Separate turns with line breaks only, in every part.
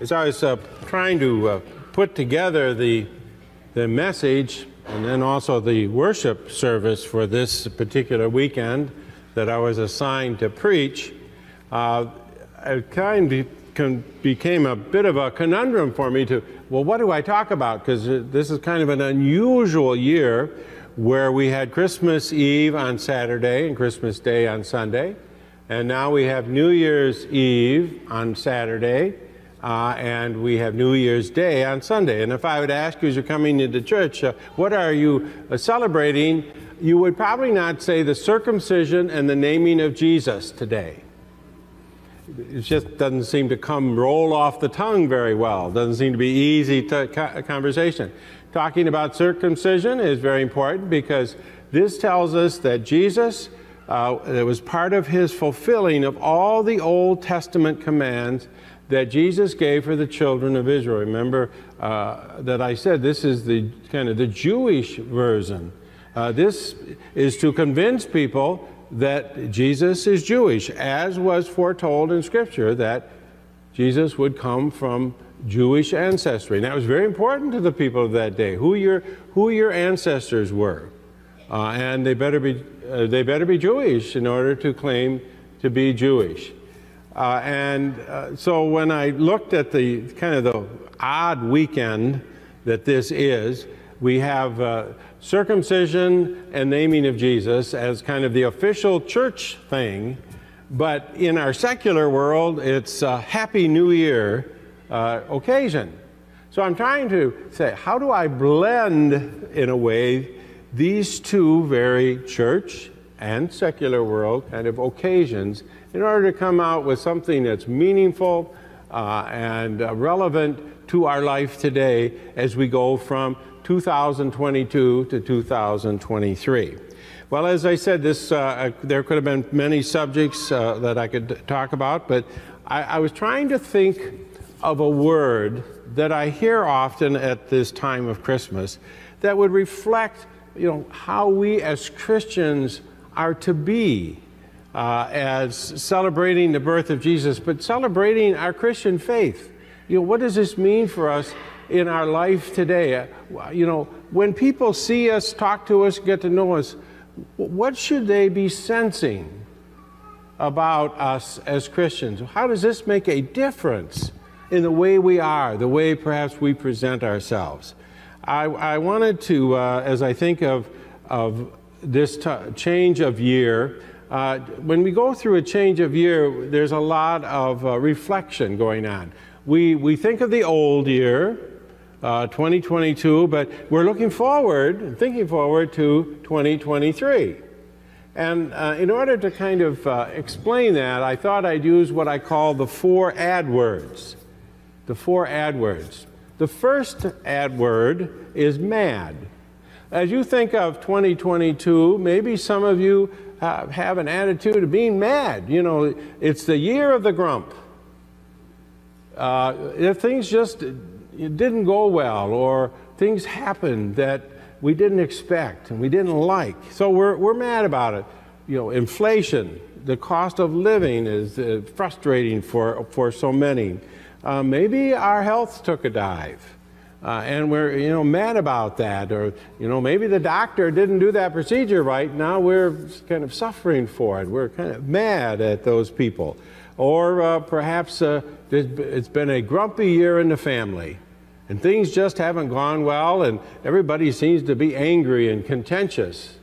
as I was uh, trying to uh, put together the, the message and then also the worship service for this particular weekend that I was assigned to preach, uh, it kind of became a bit of a conundrum for me to, well, what do I talk about? Because this is kind of an unusual year where we had Christmas Eve on Saturday and Christmas Day on Sunday. And now we have New Year's Eve on Saturday, uh, and we have New Year's Day on Sunday. And if I would ask you as you're coming into church, uh, what are you uh, celebrating? You would probably not say the circumcision and the naming of Jesus today. It just doesn't seem to come roll off the tongue very well. Doesn't seem to be easy to conversation. Talking about circumcision is very important because this tells us that Jesus uh, it was part of his fulfilling of all the Old Testament commands that Jesus gave for the children of Israel. Remember uh, that I said this is the kind of the Jewish version. Uh, this is to convince people that Jesus is Jewish, as was foretold in Scripture that Jesus would come from Jewish ancestry. And that was very important to the people of that day, who your, who your ancestors were. Uh, and they better be uh, they better be Jewish in order to claim to be Jewish. Uh, and uh, so when I looked at the kind of the odd weekend that this is, we have uh, circumcision and naming of Jesus as kind of the official church thing, but in our secular world, it's a Happy New Year uh, occasion. So I'm trying to say, how do I blend in a way these two very church and secular world kind of occasions in order to come out with something that's meaningful uh, and uh, relevant to our life today as we go from 2022 to 2023. Well, as I said, this, uh, uh, there could have been many subjects uh, that I could talk about, but I, I was trying to think of a word that I hear often at this time of Christmas that would reflect you know, how we as Christians are to be uh, as celebrating the birth of Jesus, but celebrating our Christian faith. You know, what does this mean for us in our life today? Uh, you know, when people see us, talk to us, get to know us, what should they be sensing about us as Christians? How does this make a difference in the way we are, the way perhaps we present ourselves? I, I wanted to, uh, as I think of, of this change of year, uh, when we go through a change of year, there's a lot of uh, reflection going on. We, we think of the old year, uh, 2022, but we're looking forward, thinking forward to 2023. And uh, in order to kind of uh, explain that, I thought I'd use what I call the four ad words. The four ad words. The first ad word is mad. As you think of 2022, maybe some of you have an attitude of being mad. You know, it's the year of the grump. Uh, if things just didn't go well or things happened that we didn't expect and we didn't like, so we're, we're mad about it. You know, inflation, the cost of living is uh, frustrating for, for so many uh, maybe our health took a dive. Uh, and we're you know mad about that or you know maybe the doctor didn't do that procedure right. Now we're kind of suffering for it. We're kind of mad at those people. Or uh, perhaps uh, it's been a grumpy year in the family and things just haven't gone well and everybody seems to be angry and contentious.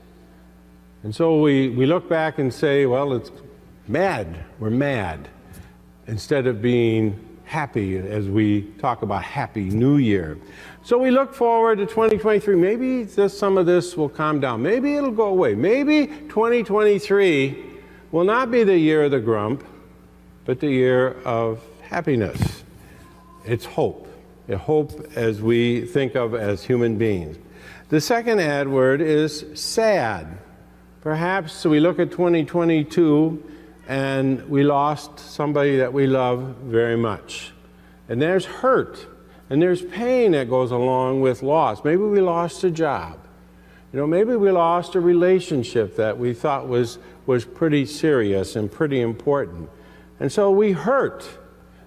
And so we, we look back and say well it's mad. We're mad. Instead of being happy as we talk about Happy New Year. So we look forward to 2023. Maybe this, some of this will calm down. Maybe it'll go away. Maybe 2023 will not be the year of the grump, but the year of happiness. It's hope. A hope as we think of as human beings. The second ad word is sad. Perhaps we look at 2022 and we lost somebody that we love very much. And there's hurt and there's pain that goes along with loss. Maybe we lost a job. You know, maybe we lost a relationship that we thought was, was pretty serious and pretty important. And so we hurt.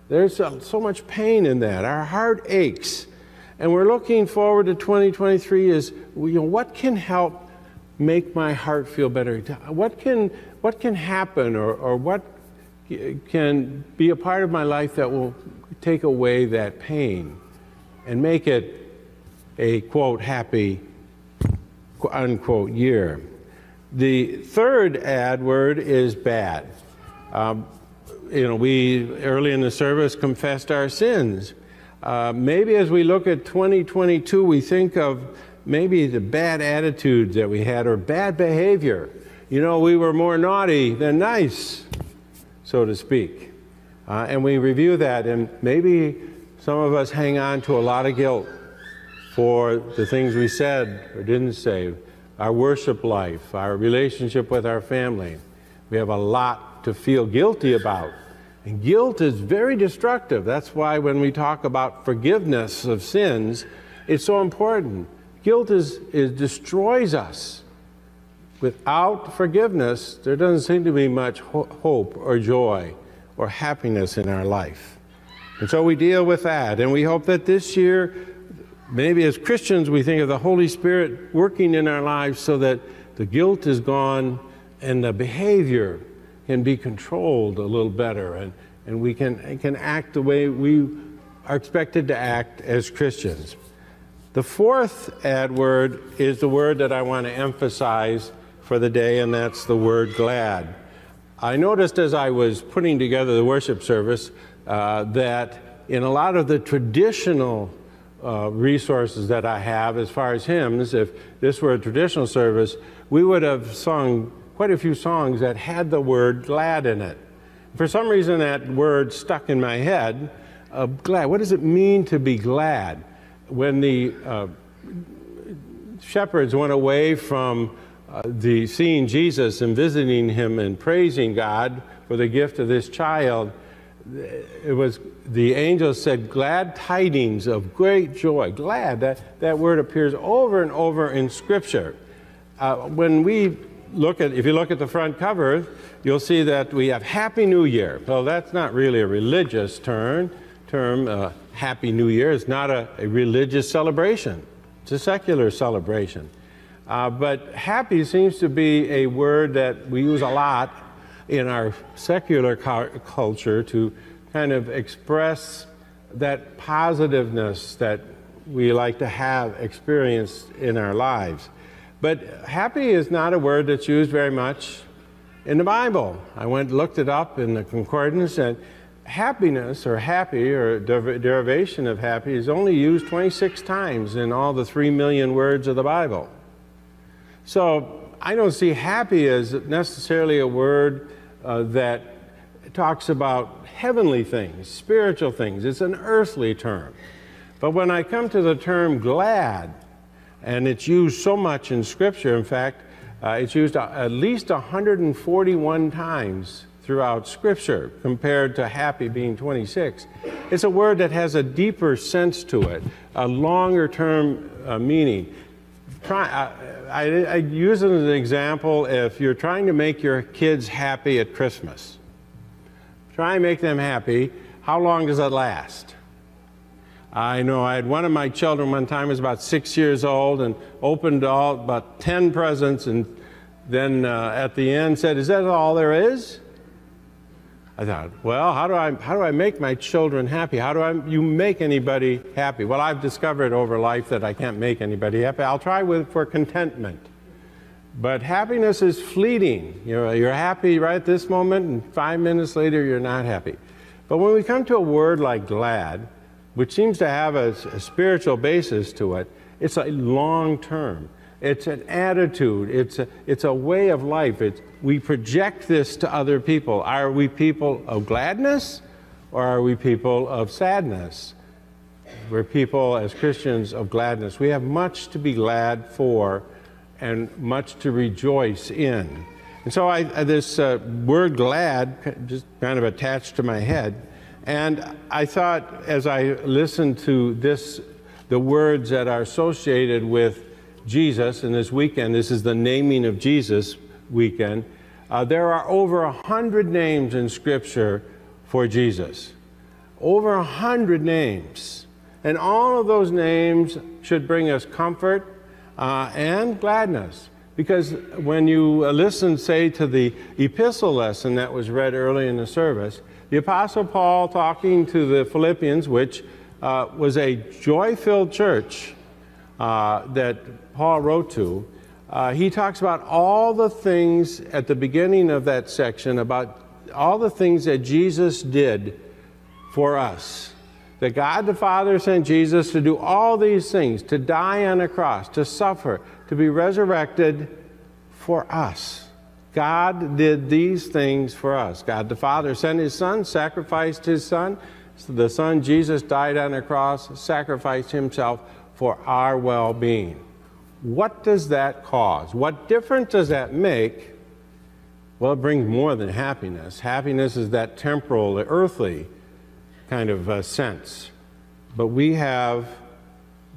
There's so much pain in that. Our heart aches. And we're looking forward to 2023 is, you know, what can help make my heart feel better? What can, what can happen or, or what can be a part of my life that will take away that pain and make it a, quote, happy, unquote, year? The third ad word is bad. Um, you know, we early in the service confessed our sins. Uh, maybe as we look at 2022, we think of maybe the bad attitudes that we had or bad behavior. You know, we were more naughty than nice, so to speak. Uh, and we review that, and maybe some of us hang on to a lot of guilt for the things we said or didn't say, our worship life, our relationship with our family. We have a lot to feel guilty about. And guilt is very destructive. That's why when we talk about forgiveness of sins, it's so important. Guilt is, is destroys us. Without forgiveness, there doesn't seem to be much ho hope or joy or happiness in our life. And so we deal with that. And we hope that this year, maybe as Christians, we think of the Holy Spirit working in our lives so that the guilt is gone and the behavior can be controlled a little better and, and we can, can act the way we are expected to act as Christians. The fourth ad word is the word that I want to emphasize for the day, and that's the word glad. I noticed as I was putting together the worship service uh, that in a lot of the traditional uh, resources that I have as far as hymns, if this were a traditional service, we would have sung quite a few songs that had the word glad in it. For some reason, that word stuck in my head. Uh, glad. What does it mean to be glad? When the uh, shepherds went away from uh, the seeing Jesus and visiting him and praising God for the gift of this child, it was the angel said glad tidings of great joy glad that that word appears over and over in scripture uh, when we look at, if you look at the front cover, you'll see that we have Happy New Year. Well, that's not really a religious term. Term uh, Happy New Year is not a, a, religious celebration. It's a secular celebration. Uh, but happy seems to be a word that we use a lot in our secular culture to kind of express that positiveness that we like to have experienced in our lives. But happy is not a word that's used very much in the Bible. I went looked it up in the concordance, and happiness or happy or derivation of happy is only used 26 times in all the 3 million words of the Bible. So I don't see happy as necessarily a word uh, that talks about heavenly things, spiritual things. It's an earthly term. But when I come to the term glad, and it's used so much in Scripture. In fact, uh, it's used at least 141 times throughout Scripture compared to happy being 26. It's a word that has a deeper sense to it, a longer term uh, meaning. Try, uh, I, I use it as an example if you're trying to make your kids happy at Christmas. Try and make them happy. How long does that last? I know I had one of my children one time was about six years old and opened all about 10 presents and then uh, at the end said, is that all there is? I thought, well, how do I, how do I make my children happy? How do I, you make anybody happy? Well, I've discovered over life that I can't make anybody happy. I'll try with, for contentment. But happiness is fleeting. You're, you're happy right at this moment, and five minutes later, you're not happy. But when we come to a word like glad, which seems to have a, a spiritual basis to it, it's a long term. It's an attitude. It's a, it's a way of life. It's, we project this to other people. Are we people of gladness or are we people of sadness? We're people, as Christians, of gladness. We have much to be glad for and much to rejoice in. And so I, this uh, word glad just kind of attached to my head. And I thought as I listened to this, the words that are associated with Jesus in this weekend, this is the naming of Jesus weekend, uh, there are over a hundred names in Scripture for Jesus. over a hundred names. And all of those names should bring us comfort uh, and gladness. Because when you listen, say, to the epistle lesson that was read early in the service, the Apostle Paul talking to the Philippians, which uh, was a joy filled church uh, that Paul wrote to, uh, he talks about all the things at the beginning of that section about all the things that Jesus did for us. That God the Father sent Jesus to do all these things, to die on a cross, to suffer, to be resurrected for us. God did these things for us. God the Father sent his Son, sacrificed his Son. The Son, Jesus, died on a cross, sacrificed himself for our well being. What does that cause? What difference does that make? Well, it brings more than happiness. Happiness is that temporal, the earthly kind of uh, sense. But we have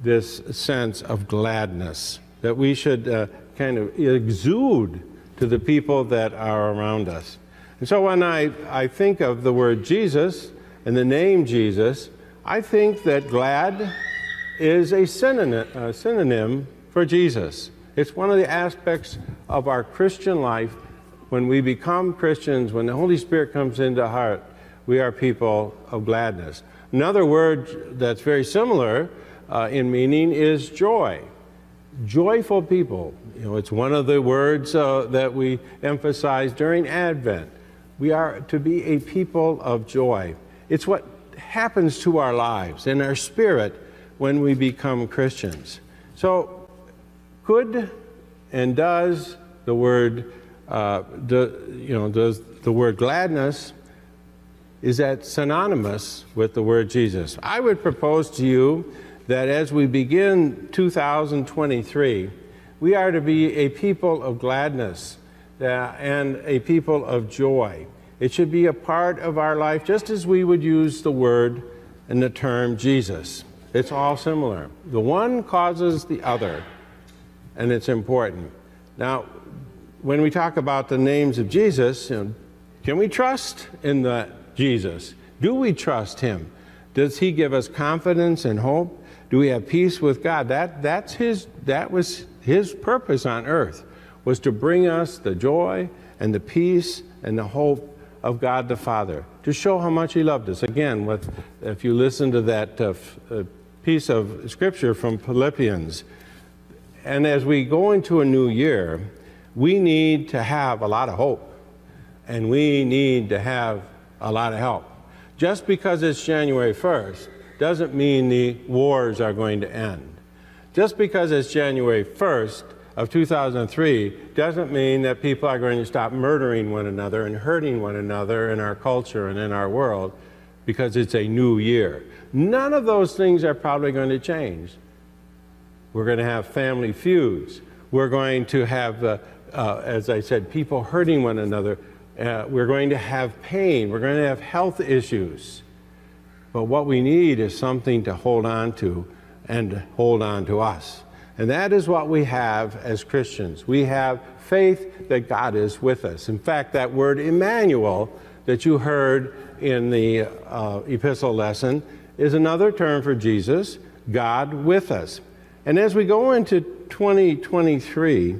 this sense of gladness that we should uh, kind of exude to the people that are around us. And so when I, I think of the word Jesus and the name Jesus, I think that glad is a synonym, a synonym for Jesus. It's one of the aspects of our Christian life. When we become Christians, when the Holy Spirit comes into heart, we are people of gladness. Another word that's very similar uh, in meaning is joy. Joyful people. You know, it's one of the words uh, that we emphasize during Advent. We are to be a people of joy. It's what happens to our lives and our spirit when we become Christians. So, could and does the word, uh, do, you know, does the word gladness, is that synonymous with the word Jesus? I would propose to you that as we begin 2023, we are to be a people of gladness uh, and a people of joy. It should be a part of our life, just as we would use the word and the term Jesus. It's all similar. The one causes the other and it's important. Now, when we talk about the names of Jesus, you know, can we trust in the Jesus? Do we trust him? Does he give us confidence and hope? Do we have peace with God? That, that's his, that was his purpose on earth, was to bring us the joy and the peace and the hope of God the Father, to show how much he loved us. Again, with, if you listen to that uh, uh, piece of scripture from Philippians, and as we go into a new year, we need to have a lot of hope and we need to have a lot of help. Just because it's January 1st doesn't mean the wars are going to end. Just because it's January 1st of 2003 doesn't mean that people are going to stop murdering one another and hurting one another in our culture and in our world because it's a new year. None of those things are probably going to change. We're going to have family feuds. We're going to have, uh, uh, as I said, people hurting one another. Uh, we're going to have pain. We're going to have health issues. But what we need is something to hold on to and hold on to us. And that is what we have as Christians. We have faith that God is with us. In fact, that word Emmanuel that you heard in the uh, epistle lesson is another term for Jesus, God with us. And as we go into 2023,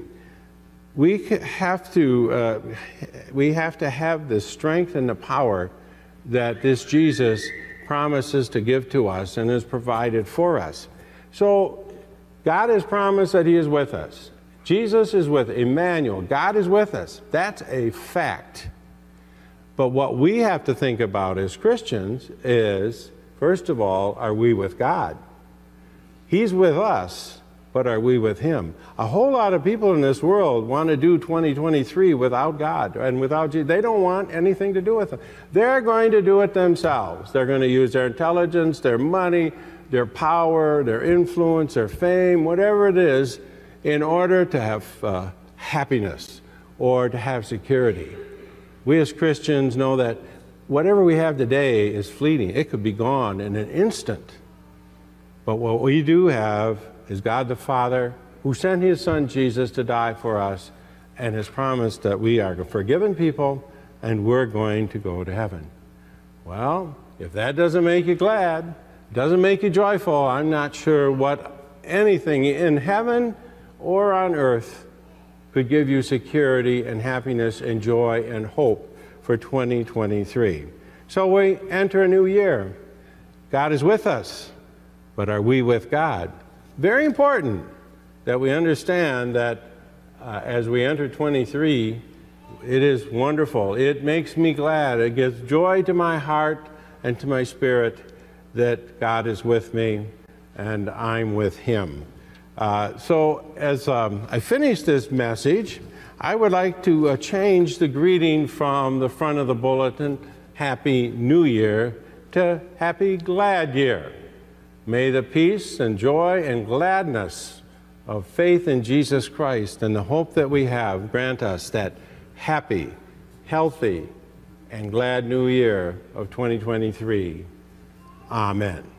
we have to uh, we have to have the strength and the power that this Jesus promises to give to us and has provided for us. So God has promised that He is with us. Jesus is with Emmanuel. God is with us. That's a fact. But what we have to think about as Christians is, first of all, are we with God? He's with us, but are we with Him? A whole lot of people in this world want to do 2023 without God and without Jesus. They don't want anything to do with Him. They're going to do it themselves. They're going to use their intelligence, their money, their power, their influence, their fame, whatever it is, in order to have uh, happiness or to have security. We as Christians know that whatever we have today is fleeting, it could be gone in an instant. But what we do have is God the Father who sent his son Jesus to die for us and has promised that we are forgiven people and we're going to go to heaven. Well, if that doesn't make you glad, doesn't make you joyful, I'm not sure what anything in heaven or on earth could give you security and happiness and joy and hope for 2023. So we enter a new year. God is with us, but are we with God? Very important that we understand that uh, as we enter 23, it is wonderful. It makes me glad. It gives joy to my heart and to my spirit that God is with me and I'm with Him. Uh, so, as um, I finish this message, I would like to uh, change the greeting from the front of the bulletin, Happy New Year, to Happy Glad Year. May the peace and joy and gladness of faith in Jesus Christ and the hope that we have grant us that happy, healthy, and glad new year of 2023. Amen.